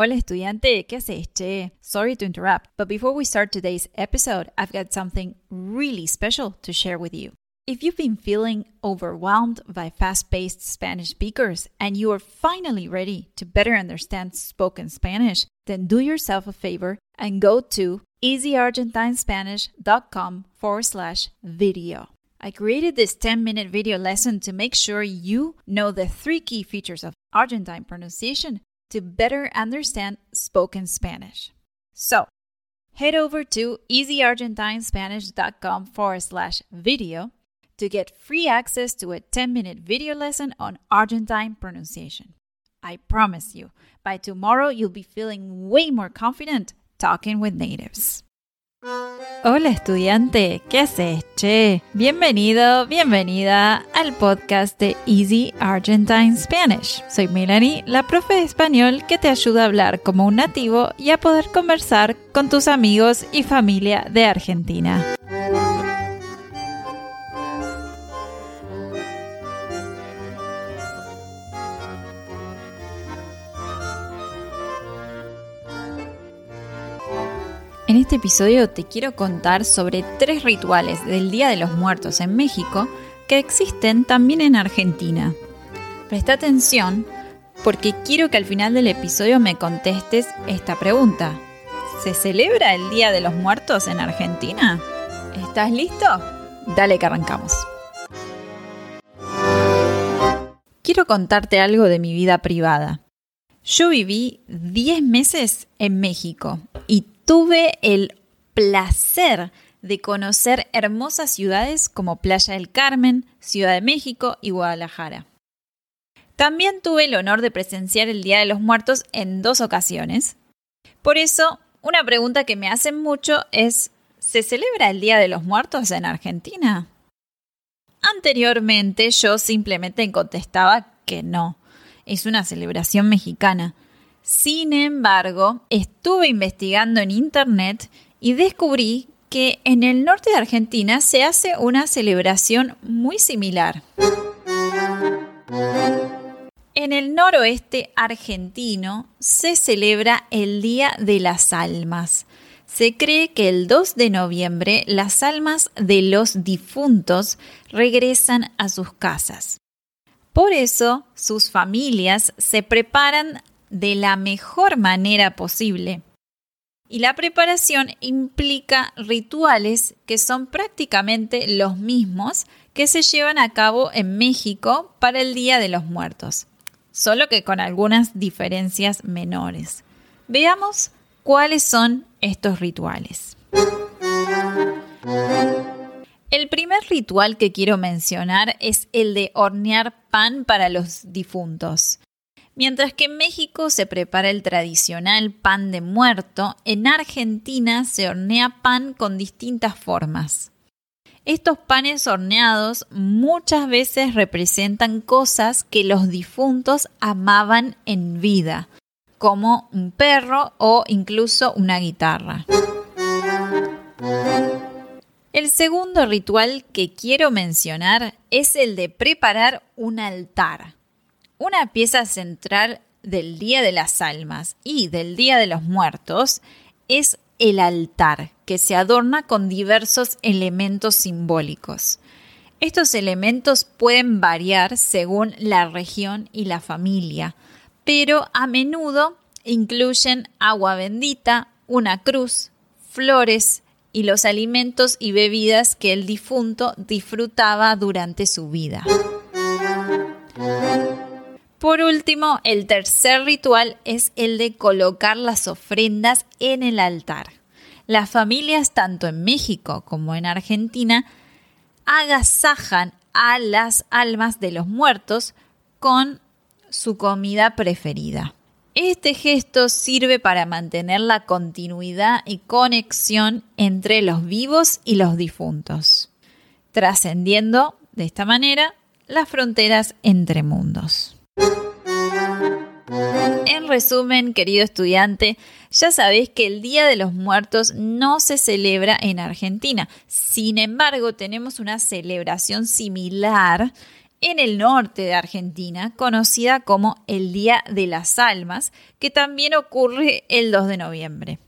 Hola estudiante, ¿qué haces, che? Sorry to interrupt, but before we start today's episode, I've got something really special to share with you. If you've been feeling overwhelmed by fast paced Spanish speakers and you are finally ready to better understand spoken Spanish, then do yourself a favor and go to easyargentinespanish.com forward slash video. I created this 10 minute video lesson to make sure you know the three key features of Argentine pronunciation to better understand spoken Spanish. So, head over to easyargentinespanish.com forward slash video to get free access to a 10 minute video lesson on Argentine pronunciation. I promise you, by tomorrow, you'll be feeling way more confident talking with natives. Hola estudiante, ¿qué haces? Che, bienvenido, bienvenida al podcast de Easy Argentine Spanish. Soy Melanie, la profe de español que te ayuda a hablar como un nativo y a poder conversar con tus amigos y familia de Argentina. En este episodio te quiero contar sobre tres rituales del Día de los Muertos en México que existen también en Argentina. Presta atención porque quiero que al final del episodio me contestes esta pregunta. ¿Se celebra el Día de los Muertos en Argentina? ¿Estás listo? Dale que arrancamos. Quiero contarte algo de mi vida privada. Yo viví 10 meses en México y tuve el placer de conocer hermosas ciudades como Playa del Carmen, Ciudad de México y Guadalajara. También tuve el honor de presenciar el Día de los Muertos en dos ocasiones. Por eso, una pregunta que me hacen mucho es, ¿se celebra el Día de los Muertos en Argentina? Anteriormente yo simplemente contestaba que no, es una celebración mexicana. Sin embargo, estuve investigando en Internet y descubrí que en el norte de Argentina se hace una celebración muy similar. En el noroeste argentino se celebra el Día de las Almas. Se cree que el 2 de noviembre las almas de los difuntos regresan a sus casas. Por eso sus familias se preparan de la mejor manera posible. Y la preparación implica rituales que son prácticamente los mismos que se llevan a cabo en México para el Día de los Muertos, solo que con algunas diferencias menores. Veamos cuáles son estos rituales. El primer ritual que quiero mencionar es el de hornear pan para los difuntos. Mientras que en México se prepara el tradicional pan de muerto, en Argentina se hornea pan con distintas formas. Estos panes horneados muchas veces representan cosas que los difuntos amaban en vida, como un perro o incluso una guitarra. El segundo ritual que quiero mencionar es el de preparar un altar. Una pieza central del Día de las Almas y del Día de los Muertos es el altar, que se adorna con diversos elementos simbólicos. Estos elementos pueden variar según la región y la familia, pero a menudo incluyen agua bendita, una cruz, flores y los alimentos y bebidas que el difunto disfrutaba durante su vida. Por último, el tercer ritual es el de colocar las ofrendas en el altar. Las familias, tanto en México como en Argentina, agasajan a las almas de los muertos con su comida preferida. Este gesto sirve para mantener la continuidad y conexión entre los vivos y los difuntos, trascendiendo de esta manera las fronteras entre mundos. En resumen, querido estudiante, ya sabéis que el Día de los Muertos no se celebra en Argentina. Sin embargo, tenemos una celebración similar en el norte de Argentina, conocida como el Día de las Almas, que también ocurre el 2 de noviembre.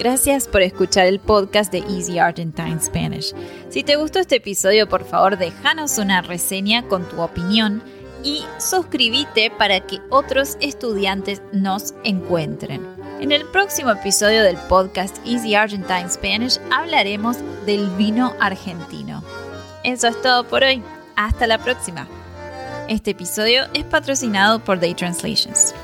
Gracias por escuchar el podcast de Easy Argentine Spanish. Si te gustó este episodio, por favor, déjanos una reseña con tu opinión y suscríbete para que otros estudiantes nos encuentren. En el próximo episodio del podcast Easy Argentine Spanish hablaremos del vino argentino. Eso es todo por hoy. Hasta la próxima. Este episodio es patrocinado por Day Translations.